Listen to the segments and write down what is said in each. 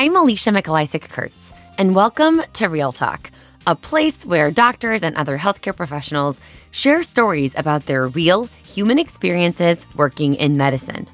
I'm Alicia Mikolaycik Kurtz, and welcome to Real Talk, a place where doctors and other healthcare professionals share stories about their real human experiences working in medicine.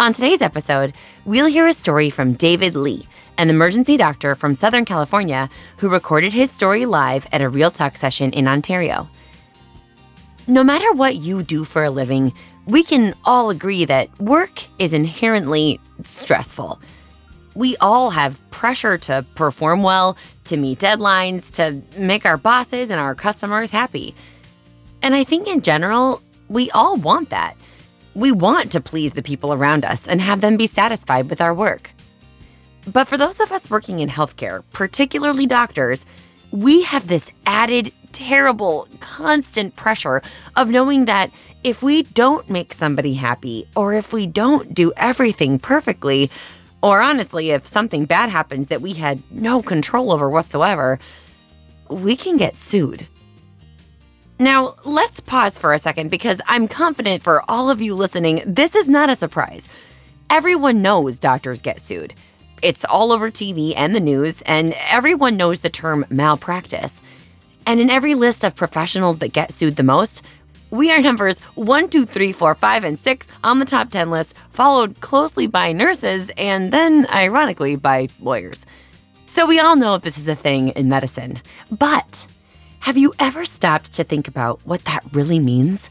On today's episode, we'll hear a story from David Lee, an emergency doctor from Southern California who recorded his story live at a Real Talk session in Ontario. No matter what you do for a living, we can all agree that work is inherently stressful. We all have pressure to perform well, to meet deadlines, to make our bosses and our customers happy. And I think in general, we all want that. We want to please the people around us and have them be satisfied with our work. But for those of us working in healthcare, particularly doctors, we have this added, terrible, constant pressure of knowing that if we don't make somebody happy, or if we don't do everything perfectly, or honestly, if something bad happens that we had no control over whatsoever, we can get sued. Now, let's pause for a second because I'm confident for all of you listening, this is not a surprise. Everyone knows doctors get sued. It's all over TV and the news, and everyone knows the term malpractice. And in every list of professionals that get sued the most, we are numbers one, two, three, four, five, and 6 on the top 10 list, followed closely by nurses and then, ironically, by lawyers. So we all know this is a thing in medicine. But have you ever stopped to think about what that really means?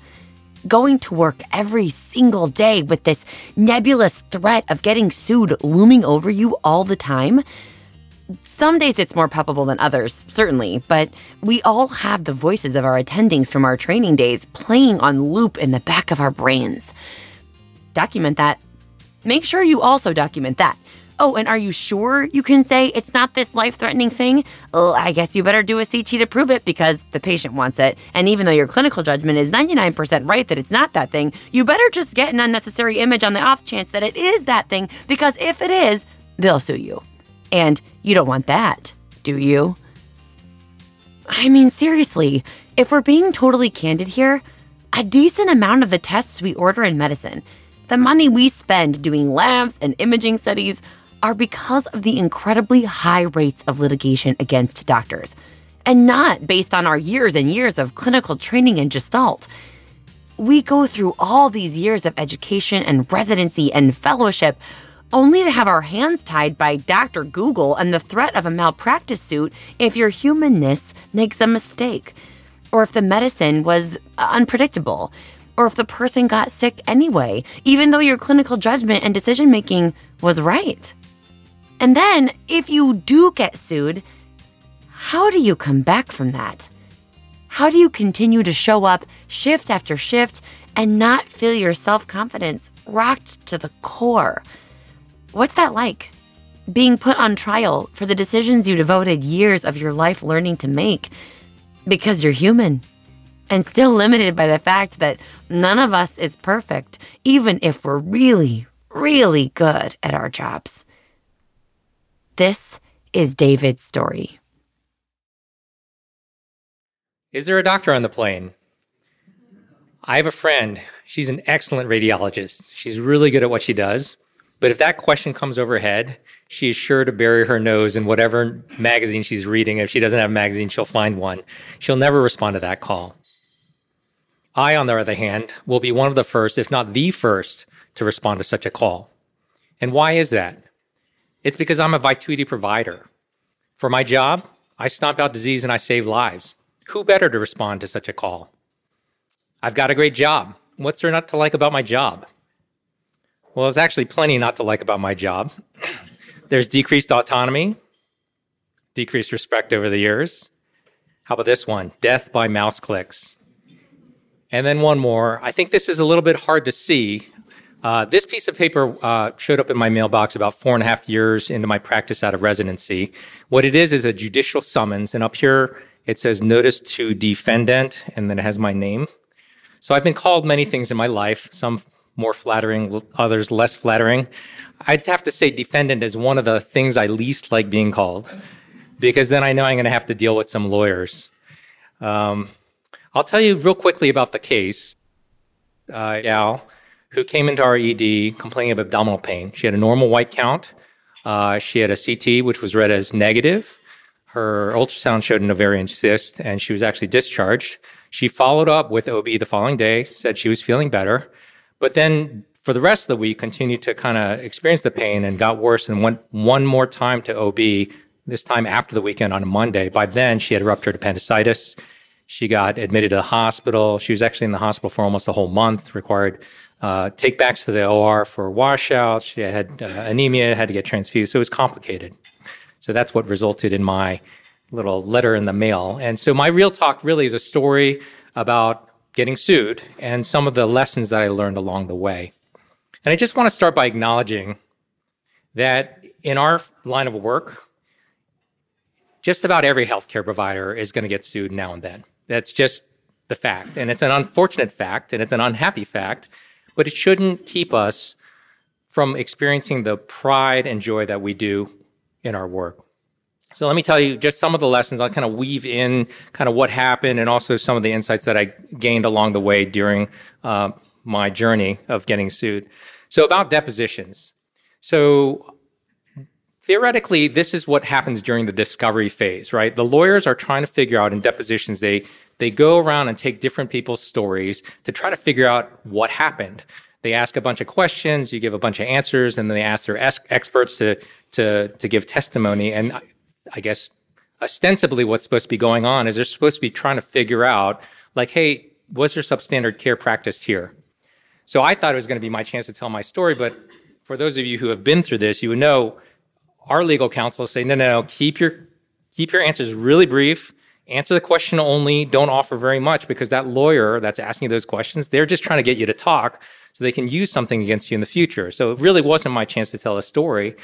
Going to work every single day with this nebulous threat of getting sued looming over you all the time? Some days it's more palpable than others, certainly, but we all have the voices of our attendings from our training days playing on loop in the back of our brains. Document that. Make sure you also document that. Oh, and are you sure you can say it's not this life threatening thing? Well, I guess you better do a CT to prove it because the patient wants it. And even though your clinical judgment is 99% right that it's not that thing, you better just get an unnecessary image on the off chance that it is that thing because if it is, they'll sue you. And you don't want that, do you? I mean, seriously, if we're being totally candid here, a decent amount of the tests we order in medicine, the money we spend doing labs and imaging studies, are because of the incredibly high rates of litigation against doctors, and not based on our years and years of clinical training and gestalt. We go through all these years of education and residency and fellowship only to have our hands tied by Dr. Google and the threat of a malpractice suit if your humanness makes a mistake, or if the medicine was uh, unpredictable, or if the person got sick anyway, even though your clinical judgment and decision making was right. And then, if you do get sued, how do you come back from that? How do you continue to show up shift after shift and not feel your self confidence rocked to the core? What's that like? Being put on trial for the decisions you devoted years of your life learning to make because you're human and still limited by the fact that none of us is perfect, even if we're really, really good at our jobs. This is David's story. Is there a doctor on the plane? I have a friend. She's an excellent radiologist. She's really good at what she does. But if that question comes overhead, she is sure to bury her nose in whatever magazine she's reading. If she doesn't have a magazine, she'll find one. She'll never respond to that call. I, on the other hand, will be one of the first, if not the first, to respond to such a call. And why is that? It's because I'm a Vituity provider. For my job, I stomp out disease and I save lives. Who better to respond to such a call? I've got a great job. What's there not to like about my job? Well, there's actually plenty not to like about my job. there's decreased autonomy, decreased respect over the years. How about this one? Death by mouse clicks. And then one more. I think this is a little bit hard to see. Uh, this piece of paper uh, showed up in my mailbox about four and a half years into my practice out of residency. What it is is a judicial summons, and up here it says notice to defendant, and then it has my name. So I've been called many things in my life, some more flattering, others less flattering. I'd have to say defendant is one of the things I least like being called because then I know I'm going to have to deal with some lawyers. Um, I'll tell you real quickly about the case. Uh, Al, who came into our ED complaining of abdominal pain. She had a normal white count. Uh, she had a CT, which was read as negative. Her ultrasound showed an ovarian cyst, and she was actually discharged. She followed up with OB the following day, said she was feeling better, but then for the rest of the week continued to kind of experience the pain and got worse and went one more time to OB, this time after the weekend on a Monday. By then, she had ruptured appendicitis. She got admitted to the hospital. She was actually in the hospital for almost a whole month, required uh, take backs to the OR for washouts. She had uh, anemia, had to get transfused. So it was complicated. So that's what resulted in my little letter in the mail. And so my real talk really is a story about getting sued and some of the lessons that I learned along the way. And I just want to start by acknowledging that in our line of work, just about every healthcare provider is going to get sued now and then. That's just the fact. And it's an unfortunate fact and it's an unhappy fact, but it shouldn't keep us from experiencing the pride and joy that we do in our work. So let me tell you just some of the lessons. I'll kind of weave in kind of what happened and also some of the insights that I gained along the way during uh, my journey of getting sued. So about depositions. So theoretically, this is what happens during the discovery phase, right? The lawyers are trying to figure out in depositions, they, they go around and take different people's stories to try to figure out what happened. They ask a bunch of questions, you give a bunch of answers, and then they ask their experts to, to, to give testimony. And I guess ostensibly what's supposed to be going on is they're supposed to be trying to figure out, like, hey, was there substandard care practiced here? So I thought it was going to be my chance to tell my story, but for those of you who have been through this, you would know our legal counsel say, no, no, no, keep your keep your answers really brief. Answer the question only. Don't offer very much because that lawyer that's asking you those questions, they're just trying to get you to talk so they can use something against you in the future. So it really wasn't my chance to tell a story,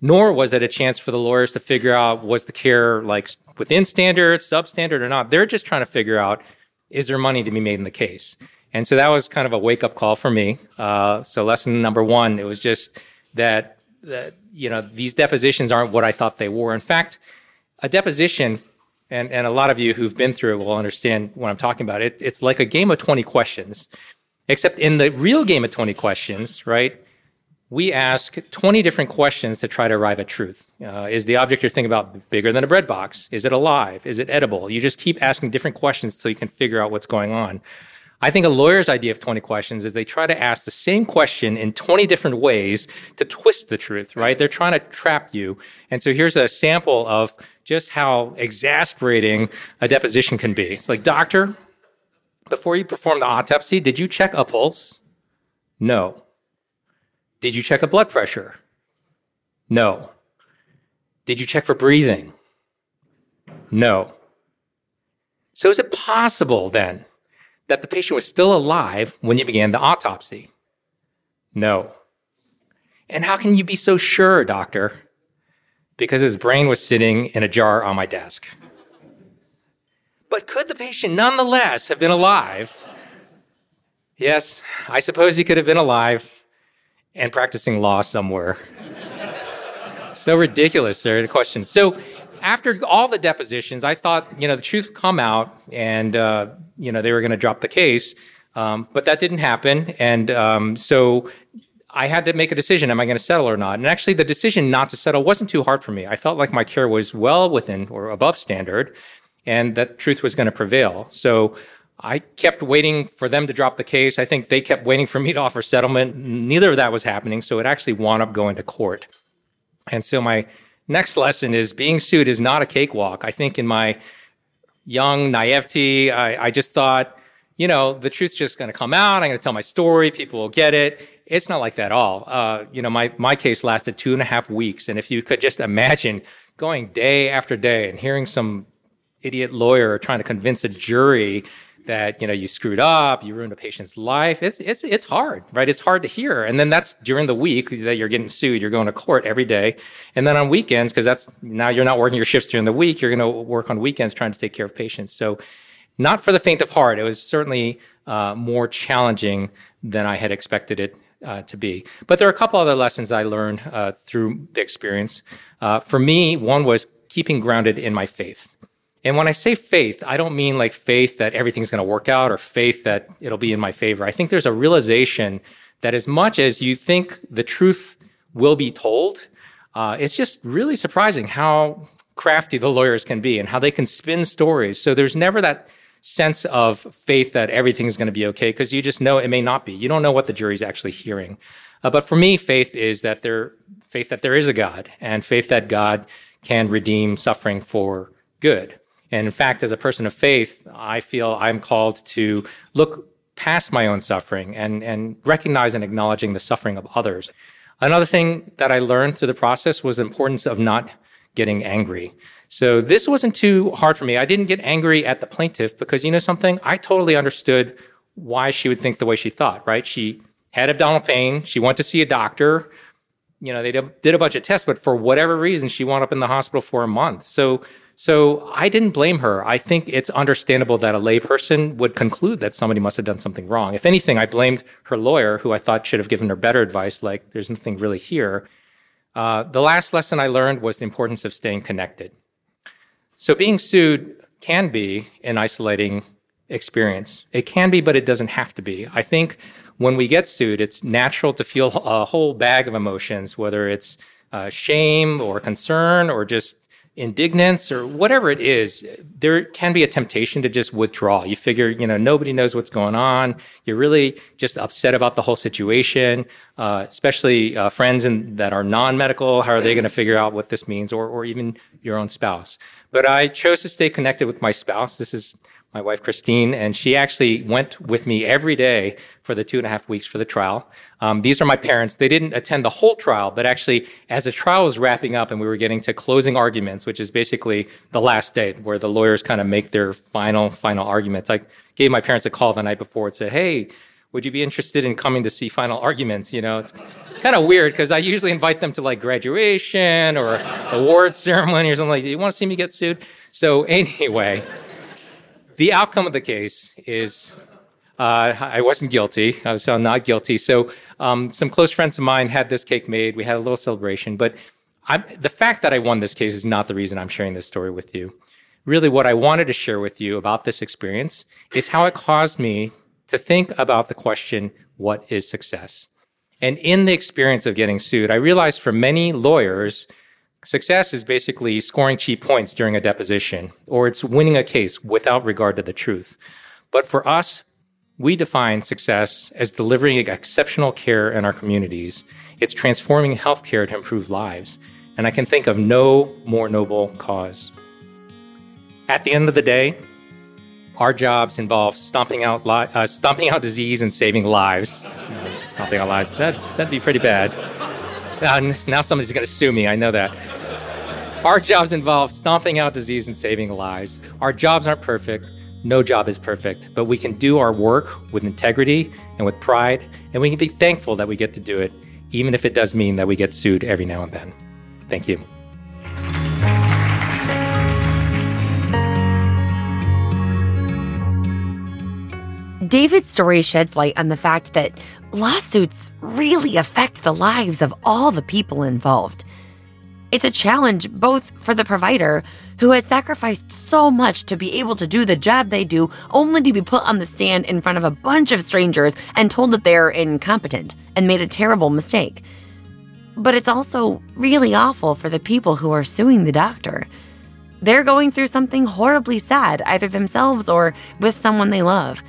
nor was it a chance for the lawyers to figure out was the care like within standard, substandard, or not. They're just trying to figure out is there money to be made in the case. And so that was kind of a wake up call for me. Uh, so lesson number one, it was just that that you know these depositions aren't what I thought they were. In fact, a deposition, and and a lot of you who've been through it will understand what I'm talking about. It, it's like a game of 20 questions, except in the real game of 20 questions, right? We ask 20 different questions to try to arrive at truth. Uh, is the object you're thinking about bigger than a bread box? Is it alive? Is it edible? You just keep asking different questions until you can figure out what's going on. I think a lawyer's idea of 20 questions is they try to ask the same question in 20 different ways to twist the truth, right? They're trying to trap you. And so here's a sample of just how exasperating a deposition can be. It's like, doctor, before you perform the autopsy, did you check a pulse? No. Did you check a blood pressure? No. Did you check for breathing? No. So is it possible then that the patient was still alive when you began the autopsy? No. And how can you be so sure, doctor? Because his brain was sitting in a jar on my desk. But could the patient nonetheless have been alive? Yes, I suppose he could have been alive and practicing law somewhere. so ridiculous, there the question. So after all the depositions, I thought, you know, the truth would come out and, uh, you know, they were going to drop the case. Um, but that didn't happen. And um, so I had to make a decision. Am I going to settle or not? And actually, the decision not to settle wasn't too hard for me. I felt like my care was well within or above standard and that truth was going to prevail. So I kept waiting for them to drop the case. I think they kept waiting for me to offer settlement. Neither of that was happening. So it actually wound up going to court. And so my next lesson is being sued is not a cakewalk. I think in my young naivety, I, I just thought, you know, the truth's just going to come out. I'm going to tell my story. People will get it. It's not like that at all. Uh, you know, my, my case lasted two and a half weeks. And if you could just imagine going day after day and hearing some idiot lawyer trying to convince a jury that you know you screwed up, you ruined a patient's life. It's it's it's hard, right? It's hard to hear. And then that's during the week that you're getting sued. You're going to court every day, and then on weekends because that's now you're not working your shifts during the week. You're going to work on weekends trying to take care of patients. So, not for the faint of heart. It was certainly uh, more challenging than I had expected it uh, to be. But there are a couple other lessons I learned uh, through the experience. Uh, for me, one was keeping grounded in my faith. And when I say faith, I don't mean like faith that everything's going to work out or faith that it'll be in my favor. I think there's a realization that as much as you think the truth will be told, uh, it's just really surprising how crafty the lawyers can be and how they can spin stories. So there's never that sense of faith that everything is going to be okay because you just know it may not be. You don't know what the jury's actually hearing. Uh, but for me, faith is that there, faith that there is a God and faith that God can redeem suffering for good. And in fact, as a person of faith, I feel I'm called to look past my own suffering and, and recognize and acknowledging the suffering of others. Another thing that I learned through the process was the importance of not getting angry. So this wasn't too hard for me. I didn't get angry at the plaintiff because you know something? I totally understood why she would think the way she thought, right? She had abdominal pain. She went to see a doctor. You know, they did a bunch of tests, but for whatever reason, she wound up in the hospital for a month. So, so I didn't blame her. I think it's understandable that a layperson would conclude that somebody must have done something wrong. If anything, I blamed her lawyer, who I thought should have given her better advice, like there's nothing really here. Uh, the last lesson I learned was the importance of staying connected. So being sued can be an isolating experience. It can be, but it doesn't have to be. I think when we get sued, it's natural to feel a whole bag of emotions, whether it's uh, shame or concern or just indignance or whatever it is, there can be a temptation to just withdraw. You figure, you know, nobody knows what's going on. You're really just upset about the whole situation, uh, especially uh, friends in, that are non-medical. How are they going to figure out what this means, or or even your own spouse? But I chose to stay connected with my spouse. This is my wife Christine, and she actually went with me every day for the two and a half weeks for the trial. Um, these are my parents. They didn't attend the whole trial, but actually, as the trial was wrapping up and we were getting to closing arguments, which is basically the last day where the lawyers kind of make their final final arguments, I gave my parents a call the night before and said, "Hey." Would you be interested in coming to see final arguments? You know, it's kind of weird because I usually invite them to like graduation or award ceremony or something like. Do you want to see me get sued? So anyway, the outcome of the case is uh, I wasn't guilty. I was found not guilty. So um, some close friends of mine had this cake made. We had a little celebration. But I, the fact that I won this case is not the reason I'm sharing this story with you. Really, what I wanted to share with you about this experience is how it caused me to think about the question, what is success? And in the experience of getting sued, I realized for many lawyers, Success is basically scoring cheap points during a deposition, or it's winning a case without regard to the truth. But for us, we define success as delivering exceptional care in our communities. It's transforming healthcare to improve lives. And I can think of no more noble cause. At the end of the day, our jobs involve stomping out, li- uh, stomping out disease and saving lives. stomping out lives, that, that'd be pretty bad. Uh, now somebody's going to sue me. I know that. Our jobs involve stomping out disease and saving lives. Our jobs aren't perfect. No job is perfect, but we can do our work with integrity and with pride, and we can be thankful that we get to do it, even if it does mean that we get sued every now and then. Thank you. David's story sheds light on the fact that lawsuits really affect the lives of all the people involved. It's a challenge both for the provider, who has sacrificed so much to be able to do the job they do, only to be put on the stand in front of a bunch of strangers and told that they're incompetent and made a terrible mistake. But it's also really awful for the people who are suing the doctor. They're going through something horribly sad, either themselves or with someone they love.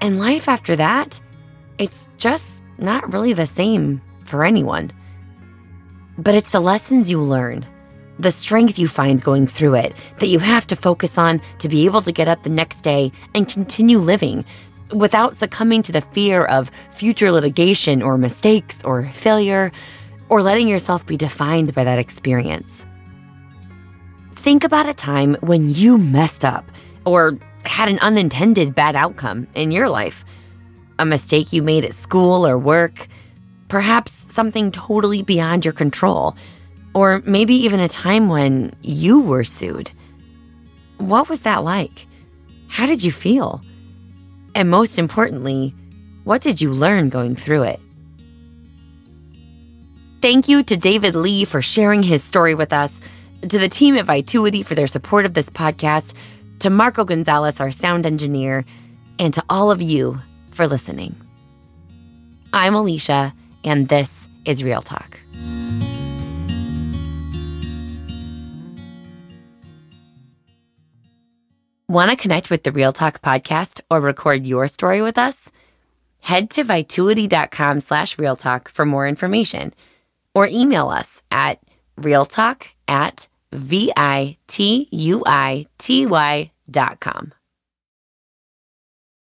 And life after that, it's just not really the same for anyone. But it's the lessons you learn, the strength you find going through it, that you have to focus on to be able to get up the next day and continue living without succumbing to the fear of future litigation or mistakes or failure or letting yourself be defined by that experience. Think about a time when you messed up or had an unintended bad outcome in your life. A mistake you made at school or work, perhaps something totally beyond your control, or maybe even a time when you were sued. What was that like? How did you feel? And most importantly, what did you learn going through it? Thank you to David Lee for sharing his story with us, to the team at Vituity for their support of this podcast, to Marco Gonzalez, our sound engineer, and to all of you for listening. I'm Alicia, and this is Real Talk. Want to connect with the Real Talk podcast or record your story with us? Head to vituity.com slash realtalk for more information or email us at realtalk at V-I-T-U-I-T-Y dot com.